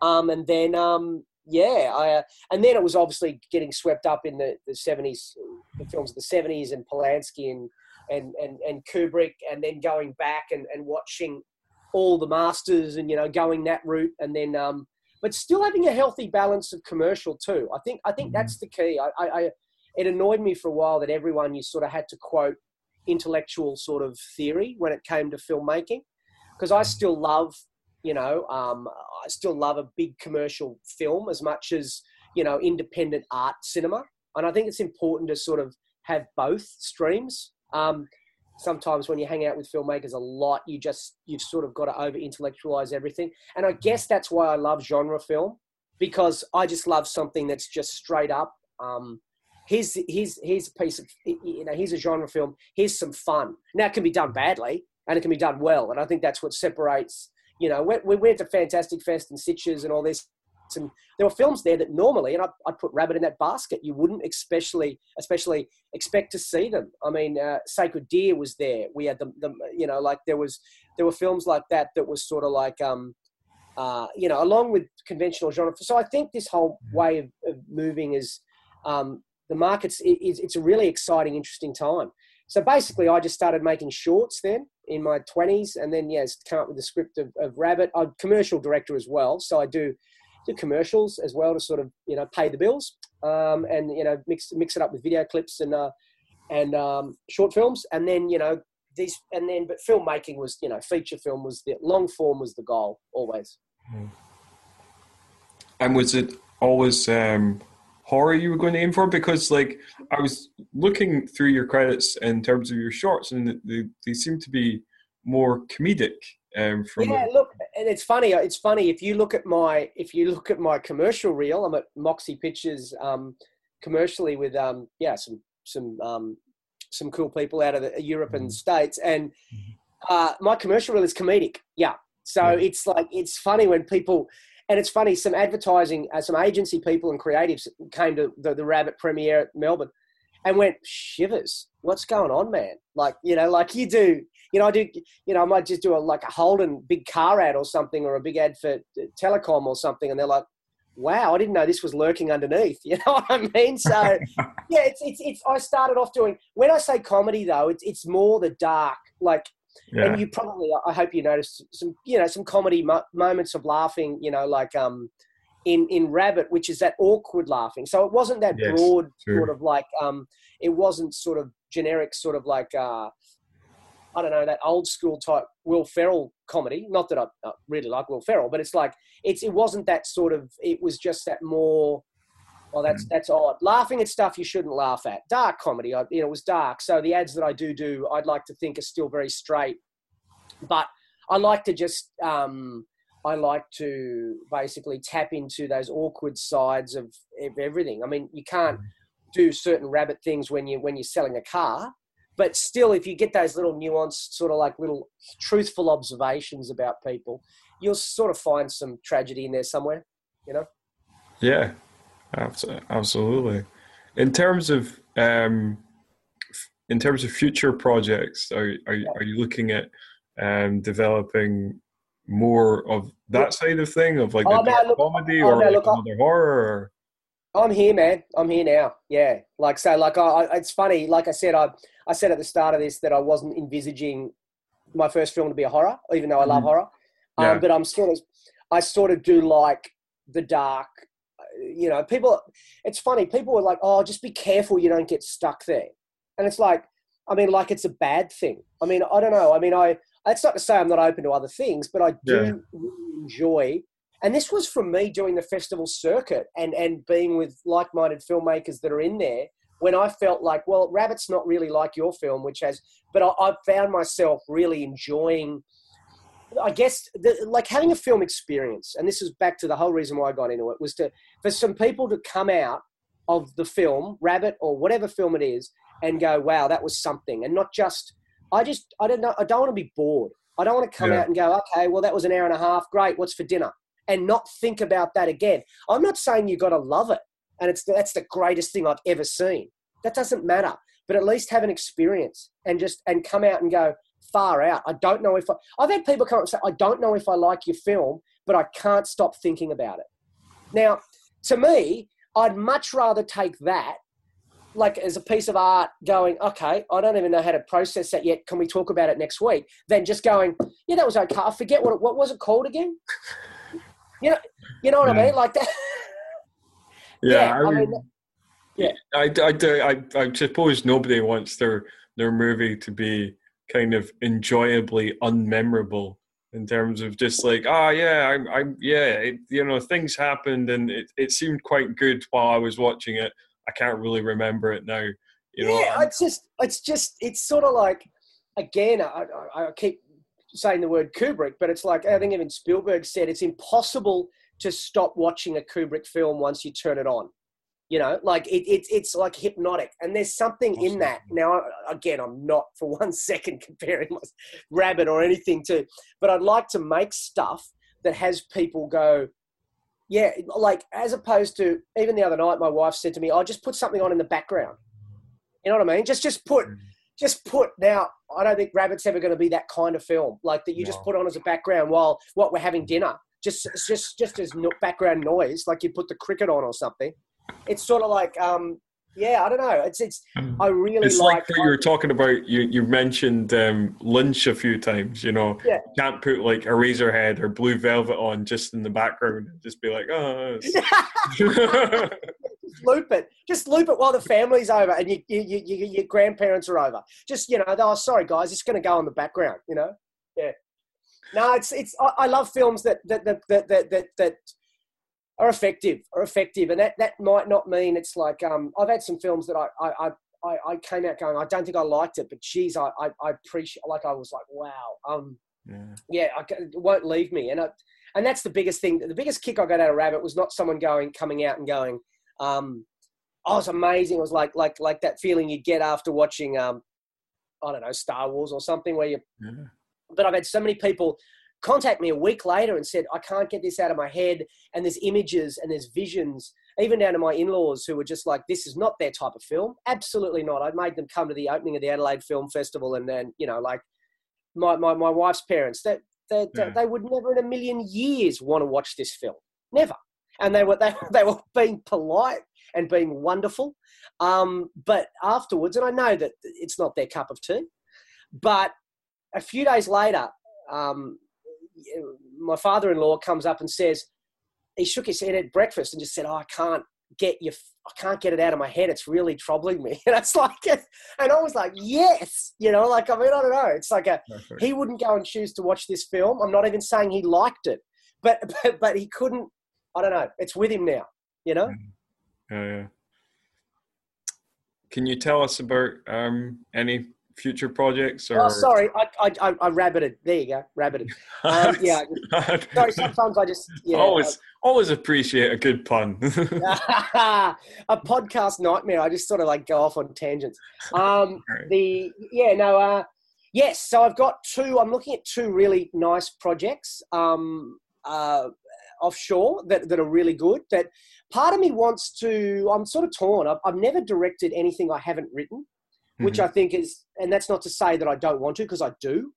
Um, and then, um, yeah, I, uh, and then it was obviously getting swept up in the, the 70s, the films of the 70s, and Polanski and and and, and Kubrick, and then going back and, and watching all the masters, and you know, going that route, and then. Um, but still having a healthy balance of commercial too. I think I think mm-hmm. that's the key. I, I, it annoyed me for a while that everyone you sort of had to quote intellectual sort of theory when it came to filmmaking because I still love you know um, I still love a big commercial film as much as you know independent art cinema. And I think it's important to sort of have both streams. Um, sometimes when you hang out with filmmakers a lot you just you've sort of got to over intellectualize everything. And I guess that's why I love genre film because I just love something that's just straight up um, here's here's here's a piece of you know here's a genre film. Here's some fun. Now it can be done badly and it can be done well and i think that's what separates you know we, we went to fantastic fest and Sitges and all this and there were films there that normally and I, would put rabbit in that basket you wouldn't especially especially expect to see them. I mean uh, sacred deer was there. We had the, the you know like there was there were films like that that was sort of like um uh, you know along with conventional genre. So i think this whole way of, of moving is um, the market's it's, it's a really exciting, interesting time. So basically, I just started making shorts then in my 20s, and then yes, come up with the script of, of Rabbit. I'm commercial director as well, so I do do commercials as well to sort of you know pay the bills, um, and you know mix mix it up with video clips and uh, and um, short films, and then you know these and then but filmmaking was you know feature film was the long form was the goal always. And was it always um, horror you were going to aim for? Because like I was looking through your credits in terms of your shorts, and they, they seem to be more comedic. Um, from yeah, look, and it's funny. It's funny if you look at my if you look at my commercial reel. I'm at Moxie Pictures um, commercially with um, yeah some some um, some cool people out of the, Europe and mm-hmm. States, and mm-hmm. uh, my commercial reel is comedic. Yeah, so yeah. it's like it's funny when people and it's funny, some advertising, uh, some agency people and creatives came to the, the Rabbit premiere at Melbourne and went, shivers, what's going on, man? Like, you know, like you do, you know, I do, you know, I might just do a, like a Holden big car ad or something or a big ad for telecom or something. And they're like, wow, I didn't know this was lurking underneath. You know what I mean? So yeah, it's, it's, it's, I started off doing, when I say comedy though, it's, it's more the dark, like yeah. And you probably, I hope you noticed some, you know, some comedy mo- moments of laughing, you know, like um, in in Rabbit, which is that awkward laughing. So it wasn't that yes, broad true. sort of like um, it wasn't sort of generic, sort of like uh, I don't know that old school type Will Ferrell comedy. Not that I really like Will Ferrell, but it's like it's it wasn't that sort of. It was just that more well, that's mm. that's odd. Laughing at stuff you shouldn't laugh at. Dark comedy, I, you know, it was dark. So the ads that I do do, I'd like to think are still very straight. But I like to just, um, I like to basically tap into those awkward sides of, of everything. I mean, you can't mm. do certain rabbit things when you when you're selling a car, but still, if you get those little nuanced, sort of like little truthful observations about people, you'll sort of find some tragedy in there somewhere. You know. Yeah, Absolutely. In terms of um, in terms of future projects, are are, are you looking at um, developing more of that side of thing, of like oh, no, look, comedy oh, or no, like look, another horror? I'm here, man. I'm here now. Yeah, like so, like I, it's funny. Like I said, I I said at the start of this that I wasn't envisaging my first film to be a horror, even though I love mm. horror. Um, yeah. But I'm sort of, I sort of do like the dark you know, people, it's funny, people were like, oh, just be careful you don't get stuck there. And it's like, I mean, like it's a bad thing. I mean, I don't know. I mean, I, it's not to say I'm not open to other things, but I do yeah. really enjoy, and this was from me doing the festival circuit and, and being with like minded filmmakers that are in there when I felt like, well, Rabbit's not really like your film, which has, but I, I found myself really enjoying I guess the, like having a film experience, and this is back to the whole reason why I got into it was to for some people to come out of the film Rabbit or whatever film it is and go, wow, that was something, and not just I just I don't know I don't want to be bored. I don't want to come yeah. out and go, okay, well that was an hour and a half, great, what's for dinner, and not think about that again. I'm not saying you got to love it, and it's that's the greatest thing I've ever seen. That doesn't matter, but at least have an experience and just and come out and go, far out. I don't know if I, I've had people come up and say, I don't know if I like your film, but I can't stop thinking about it. Now, to me, I'd much rather take that like as a piece of art going, okay, I don't even know how to process that yet. Can we talk about it next week? Than just going, yeah, that was okay. I forget what it, what was it called again? You know, you know what yeah. I mean? Like that. yeah, yeah, I mean, yeah. I, I, do, I, I suppose nobody wants their their movie to be kind of enjoyably unmemorable in terms of just like, oh yeah, I'm, I'm yeah, it, you know, things happened and it, it seemed quite good while I was watching it. I can't really remember it now. You know, yeah, it's just, it's just, it's sort of like, again, I, I, I keep saying the word Kubrick, but it's like I think even Spielberg said it's impossible to stop watching a Kubrick film once you turn it on you know like it, it, it's like hypnotic. And there's something in that. Now again i'm not for one second comparing my rabbit or anything to but i'd like to make stuff that has people go yeah like as opposed to even the other night my wife said to me i oh, just put something on in the background. You know what i mean? Just just put mm. just put. Now i don't think rabbit's ever going to be that kind of film like that you no. just put on as a background while what we're having dinner. Just just just as background noise like you put the cricket on or something it's sort of like um, yeah, I don't know. It's it's. Um, I really It's like. like you were talking about. You you mentioned um, Lynch a few times. You know, Yeah. you can't put like a Eraserhead or Blue Velvet on just in the background. and Just be like, oh. just loop it. Just loop it while the family's over and you, you, you, you, your grandparents are over. Just you know, oh sorry guys, it's going to go in the background. You know, yeah. No, it's it's. I, I love films that that that that that, that are effective, are effective, and that that might not mean it's like um. I've had some films that I I. I I, came out going, I don't think I liked it, but geez, I, I, I appreciate, like, I was like, wow, um, yeah. yeah, I, it won't leave me. And I, and that's the biggest thing. The biggest kick I got out of Rabbit was not someone going, coming out and going, um, "Oh, it's amazing." It was like, like, like that feeling you get after watching, um, I don't know, Star Wars or something, where you. yeah. But I've had so many people contact me a week later and said, "I can't get this out of my head," and there's images and there's visions, even down to my in-laws who were just like, "This is not their type of film. Absolutely not." I made them come to the opening of the Adelaide Film Festival, and then you know, like my my, my wife's parents, that they, they, Yeah. they would never in a million years want to watch this film, never. And they were they, they were being polite and being wonderful, um, but afterwards, and I know that it's not their cup of tea, but a few days later, um, my father-in-law comes up and says he shook his head at breakfast and just said, "Oh, I can't get you. I can't get it out of my head. It's really troubling me." And it's like, and I was like, "Yes," you know, like I mean, I don't know. It's like a Perfect. he wouldn't go and choose to watch this film. I'm not even saying he liked it, but but, but he couldn't. I don't know. It's with him now, you know. Yeah, yeah. Can you tell us about um, any future projects? Or Oh, sorry, I I, I, I rabbited. There you go, rabbited. Um, yeah, sorry. Sometimes I just yeah. always, always appreciate a good pun. a podcast nightmare. I just sort of like go off on tangents. Um, Right. the yeah, no, uh, yes. So I've got two. I'm looking at two really nice projects um, uh, offshore that that are really good. That part of me wants to. I'm sort of torn. I've, I've never directed anything I haven't written, which Mhm. I think is, and that's not to say that I don't want to because I do.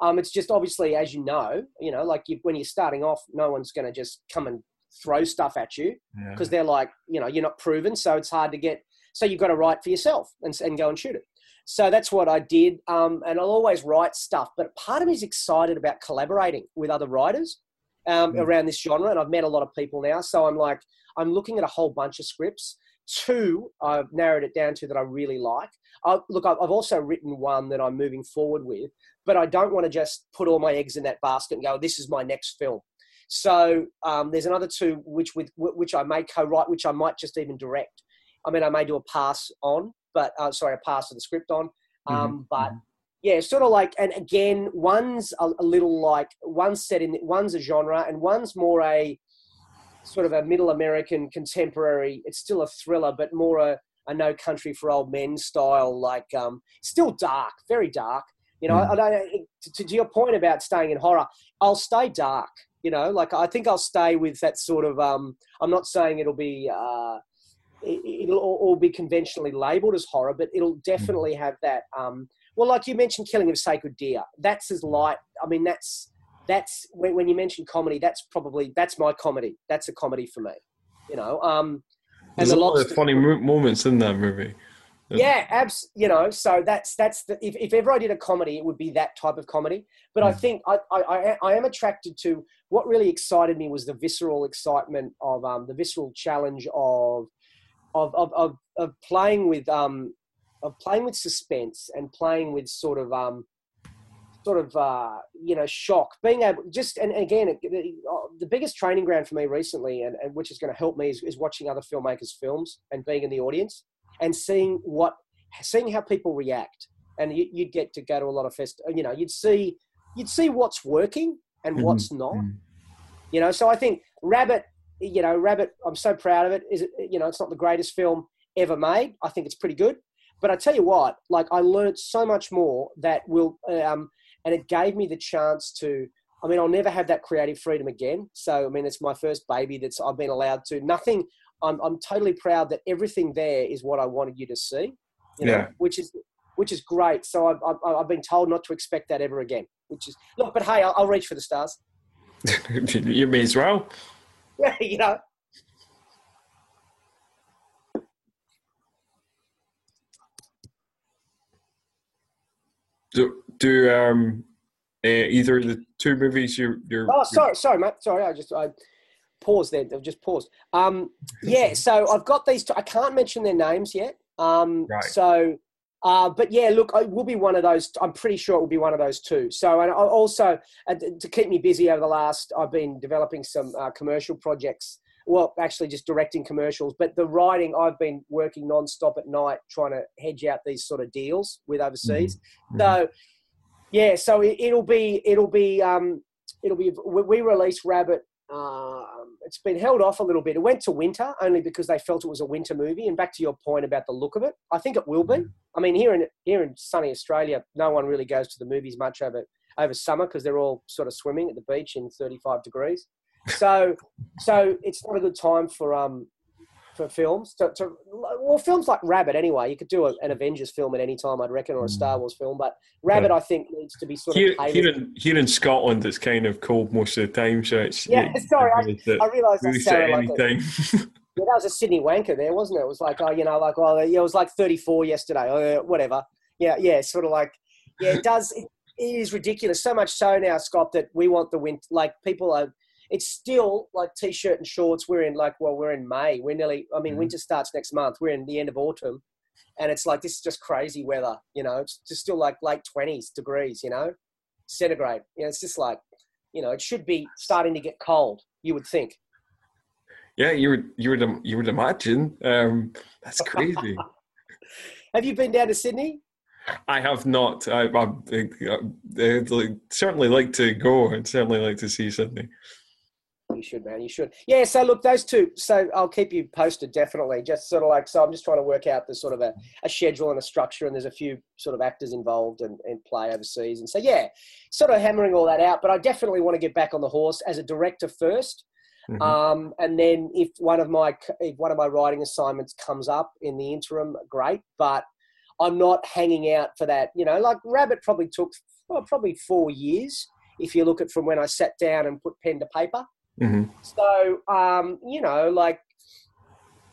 Um, it's just obviously, as you know, you know, like you, when you're starting off, no one's going to just come and throw stuff at you Yeah. because they're like, you know, you're not proven, so it's hard to get. So you've got to write for yourself and, and go and shoot it. So that's what I did, um, and I'll always write stuff. But part of me is excited about collaborating with other writers um, Mm. around this genre, and I've met a lot of people now. So I'm like, I'm looking at a whole bunch of scripts. Two, I've narrowed it down to that I really like. I, look, I've also written one that I'm moving forward with, but I don't want to just put all my eggs in that basket and go, "This is my next film." So um, there's another two which with which I may co-write, which I might just even direct. I mean, I may do a pass on, but uh, sorry, a pass of the script on. Um, But yeah, sort of like, and again, one's a, a little like one's set in one's a genre, and one's more a sort of a middle American contemporary. It's still a thriller, but more a, a No Country for Old Men style, like um, still dark, very dark. You know, I, I don't. To, to your point about staying in horror, I'll stay dark. You know, like I think I'll stay with that sort of. Um, I'm not saying it'll be. Uh, it, it'll all, all be conventionally labelled as horror, but it'll definitely have that. Um, well, like you mentioned, Killing of Sacred Deer. That's as light. I mean, that's that's when, when you mention comedy. That's probably that's my comedy. That's a comedy for me. You know. Um, There's a lot of funny mo- moments in that movie. yeah, abs. You know, so that's that's the if, if ever I did a comedy, it would be that type of comedy. But I Mm. think I, I I I am attracted to what really excited me was the visceral excitement of um the visceral challenge of of of of, of playing with um of playing with suspense and playing with sort of um sort of uh you know shock being able just and again it, the, uh, the biggest training ground for me recently and, and which is going to help me is, is watching other filmmakers films and being in the audience and seeing what seeing how people react and you, you'd get to go to a lot of fest you know you'd see you'd see what's working and Mhm. what's not Mhm. you know so i think rabbit you know rabbit i'm so proud of it is it you know it's not the greatest film ever made i think it's pretty good but i tell you what like i learned so much more that will um and it gave me the chance to. I mean, I'll never have that creative freedom again. So, I mean, it's my first baby that's I've been allowed to. Nothing. I'm I'm totally proud that everything there is what I wanted you to see. You know, yeah. Which is which is great. So I've, I've, I've been told not to expect that ever again. Which is look, but hey, I'll, I'll reach for the stars. you may as well. Yeah, you know. So do um, uh, either of the two movies you're, you're Oh, sorry, sorry, mate. Sorry, I just I paused there. I've just paused. Um, yeah, so I've got these. Two, I can't mention their names yet. Um, Right. So, uh, but yeah, look, it will be one of those. I'm pretty sure it will be one of those two. So, and I also uh, to keep me busy over the last, I've been developing some uh, commercial projects. Well, actually, just directing commercials. But the writing, I've been working non-stop at night trying to hedge out these sort of deals with overseas. Mhm. So, yeah, so it, it'll be it'll be um, it'll be we release Rabbit. Um, it's been held off a little bit. It went to winter only because they felt it was a winter movie. And back to your point about the look of it, I think it will be. I mean, here in here in sunny Australia, no one really goes to the movies much over over summer because they're all sort of swimming at the beach in 35 degrees. So, so it's not a good time for um for films. To, to, well, films like Rabbit anyway. You could do a, an Avengers film at any time, I'd reckon, or a Star mm. Wars film. But Rabbit, I think, needs to be sort Here, of here, in, here in Scotland, it's kind of cold most of the time, so it's Yeah, sorry, I- I realised that really set like any. Yeah, that was a Sydney wanker there, wasn't it? It was like, oh, you know, like, oh, yeah, it was like 34 yesterday, or uh, whatever. Yeah, yeah, sort of like, yeah, it does. It, it is ridiculous. So much so now, Scott, that we want the winter. Like, people are. It's still like t-shirt and shorts. We're in like, well, we're in May. We're nearly. I mean, Mhm. winter starts next month. We're in the end of autumn, and it's like this is just crazy weather. You know, it's just still like late 20s degrees. You know, centigrade. You know, it's just like, you know, it should be starting to get cold. You would think. yeah, you would you would you would imagine. Um, that's crazy. Have you been down to Sydney? I have not. I, I, I, I'd certainly like to go and certainly like to see Sydney. You should, man. You should. Yeah. So look, those two. So I'll keep you posted, definitely. Just sort of like, so I'm just trying to work out the sort of a, a schedule and a structure, and there's a few sort of actors involved and, and play overseas, and so yeah, sort of hammering all that out. But I definitely want to get back on the horse as a director first, Mhm. um, and then if one of my if one of my writing assignments comes up in the interim, great. But I'm not hanging out for that. You know, like Rabbit probably took well, probably four years if you look at from when I sat down and put pen to paper. Mhm. So, um, you know, like,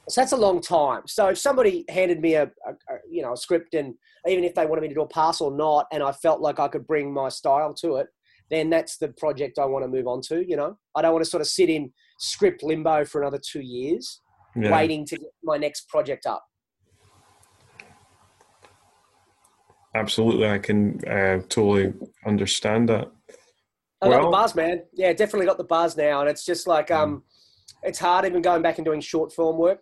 so that's a long time. So if somebody handed me a, a, a, you know, a script and even if they wanted me to do a pass or not, and I felt like I could bring my style to it, then that's the project I want to move on to. You know, I don't want to sort of sit in script limbo for another two years, Yeah. waiting to get my next project up. Absolutely, I can uh, totally understand that. I got the buzz, man. Yeah, definitely got the buzz now, and it's just like um, it's hard even going back and doing short film work.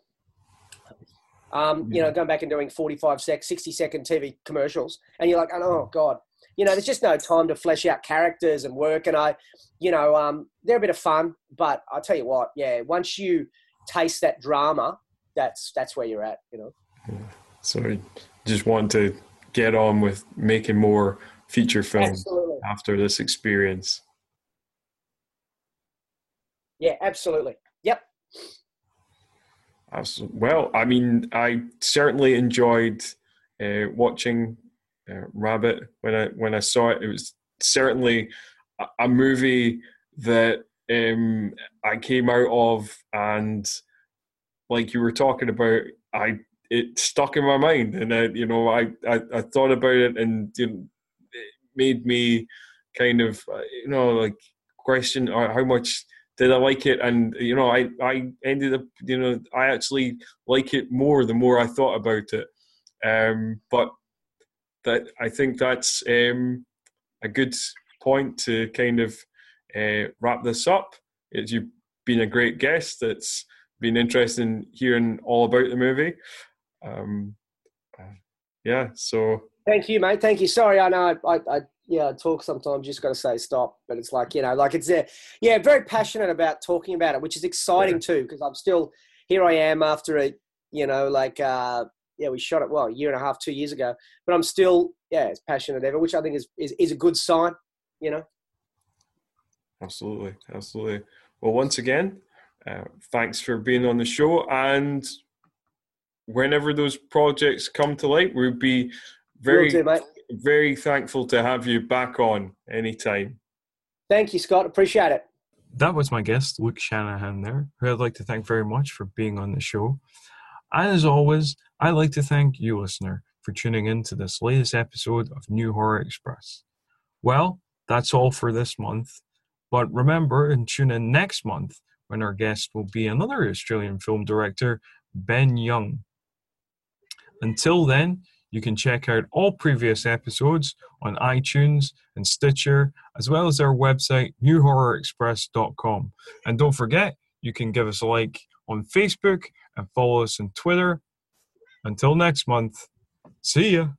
Um, you know, going back and doing forty-five sec, sixty-second TV commercials, and you're like, oh god, you know, there's just no time to flesh out characters and work. And I, you know, um, they're a bit of fun, but I tell you what, yeah, once you taste that drama, that's that's where you're at. You know, So just want to get on with making more feature films absolutely, after this experience. Yeah, absolutely, yep. Well, I mean, I certainly enjoyed uh, watching uh, Rabbit when I when I saw it. It was certainly a, a movie that um, I came out of, and like you were talking about, I it stuck in my mind, and I, you know, I, I I thought about it, and you know, it made me kind of uh, you know like question uh, how much did I like it? And you know, I I ended up you know I actually like it more the more I thought about it. Um, but that I think that's um, a good point to kind of uh, wrap this up. It's you've been a great guest. It's been interesting hearing all about the movie. Um, yeah, so Thank you, mate. Thank you. Sorry, I know I, I, I yeah, I talk sometimes. Just got to say stop, but it's like you know, like it's uh, yeah, very passionate about talking about it, which is exciting too, because I'm still here. I am after a you know, like uh, yeah, we shot it well a year and a half, two years ago, but I'm still yeah, as passionate ever, which I think is is, is a good sign. You know, Absolutely, absolutely. Well, once again, uh, thanks for being on the show. And whenever those projects come to light, we'd be very, Will do, mate. Very thankful to have you back on anytime. Thank you, Scott. Appreciate it. That was my guest, Luke Shanahan, there, who I'd like to thank very much for being on the show. And as always, I'd like to thank you, listener, for tuning in to this latest episode of New Horror Express. Well, that's all for this month, but remember and tune in next month when our guest will be another Australian film director, Ben Young. Until then, you can check out all previous episodes on iTunes and Stitcher, as well as our website, newhorrorexpress.com. And don't forget, you can give us a like on Facebook and follow us on Twitter. Until next month, see ya.